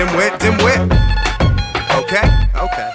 dimwit, dimwit. Okay, okay.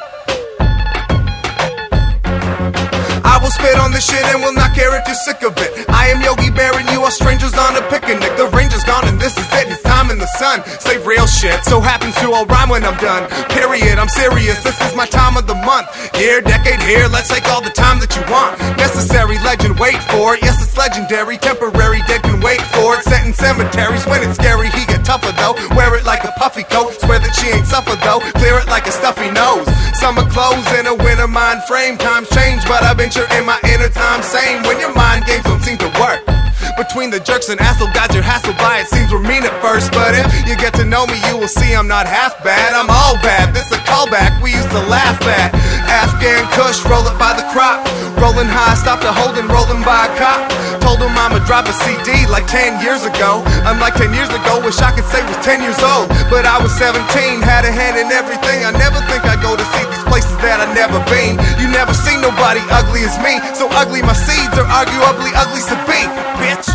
I will spit on this shit and will not care if you're sick of it. I am Yogi Bear and you are strangers on a picnic. The ranger's gone and this is it. It's time in the sun. Say real shit. So happens to all rhyme when I'm done. Period. I'm serious. This is my time of the month. Year, decade, here. Let's take all the time that you want. Necessary legend, wait for it. Yes, it's legendary. Temporary, dead can wait for it. Set in cemeteries when it's scary. He tougher though. Wear it like a puffy coat. Swear that she ain't suffer though. Clear it like a stuffy nose. Summer clothes in a winter mind frame. Times change, but I venture in my inner time same. When your mind games don't seem to work. Between the jerks and asshole guys you're hassled by It seems we're mean at first But if you get to know me you will see I'm not half bad I'm all bad, this a callback we used to laugh at Afghan Kush, roll it by the crop. Rolling high, stopped a holding, rolling by a cop. Told him I'ma drop a CD like 10 years ago. I'm like 10 years ago, wish I could say was 10 years old. But I was 17, had a hand in everything. I never think I'd go to see these places that I never been. You never seen nobody ugly as me. So ugly my seeds are arguably ugly to be, bitch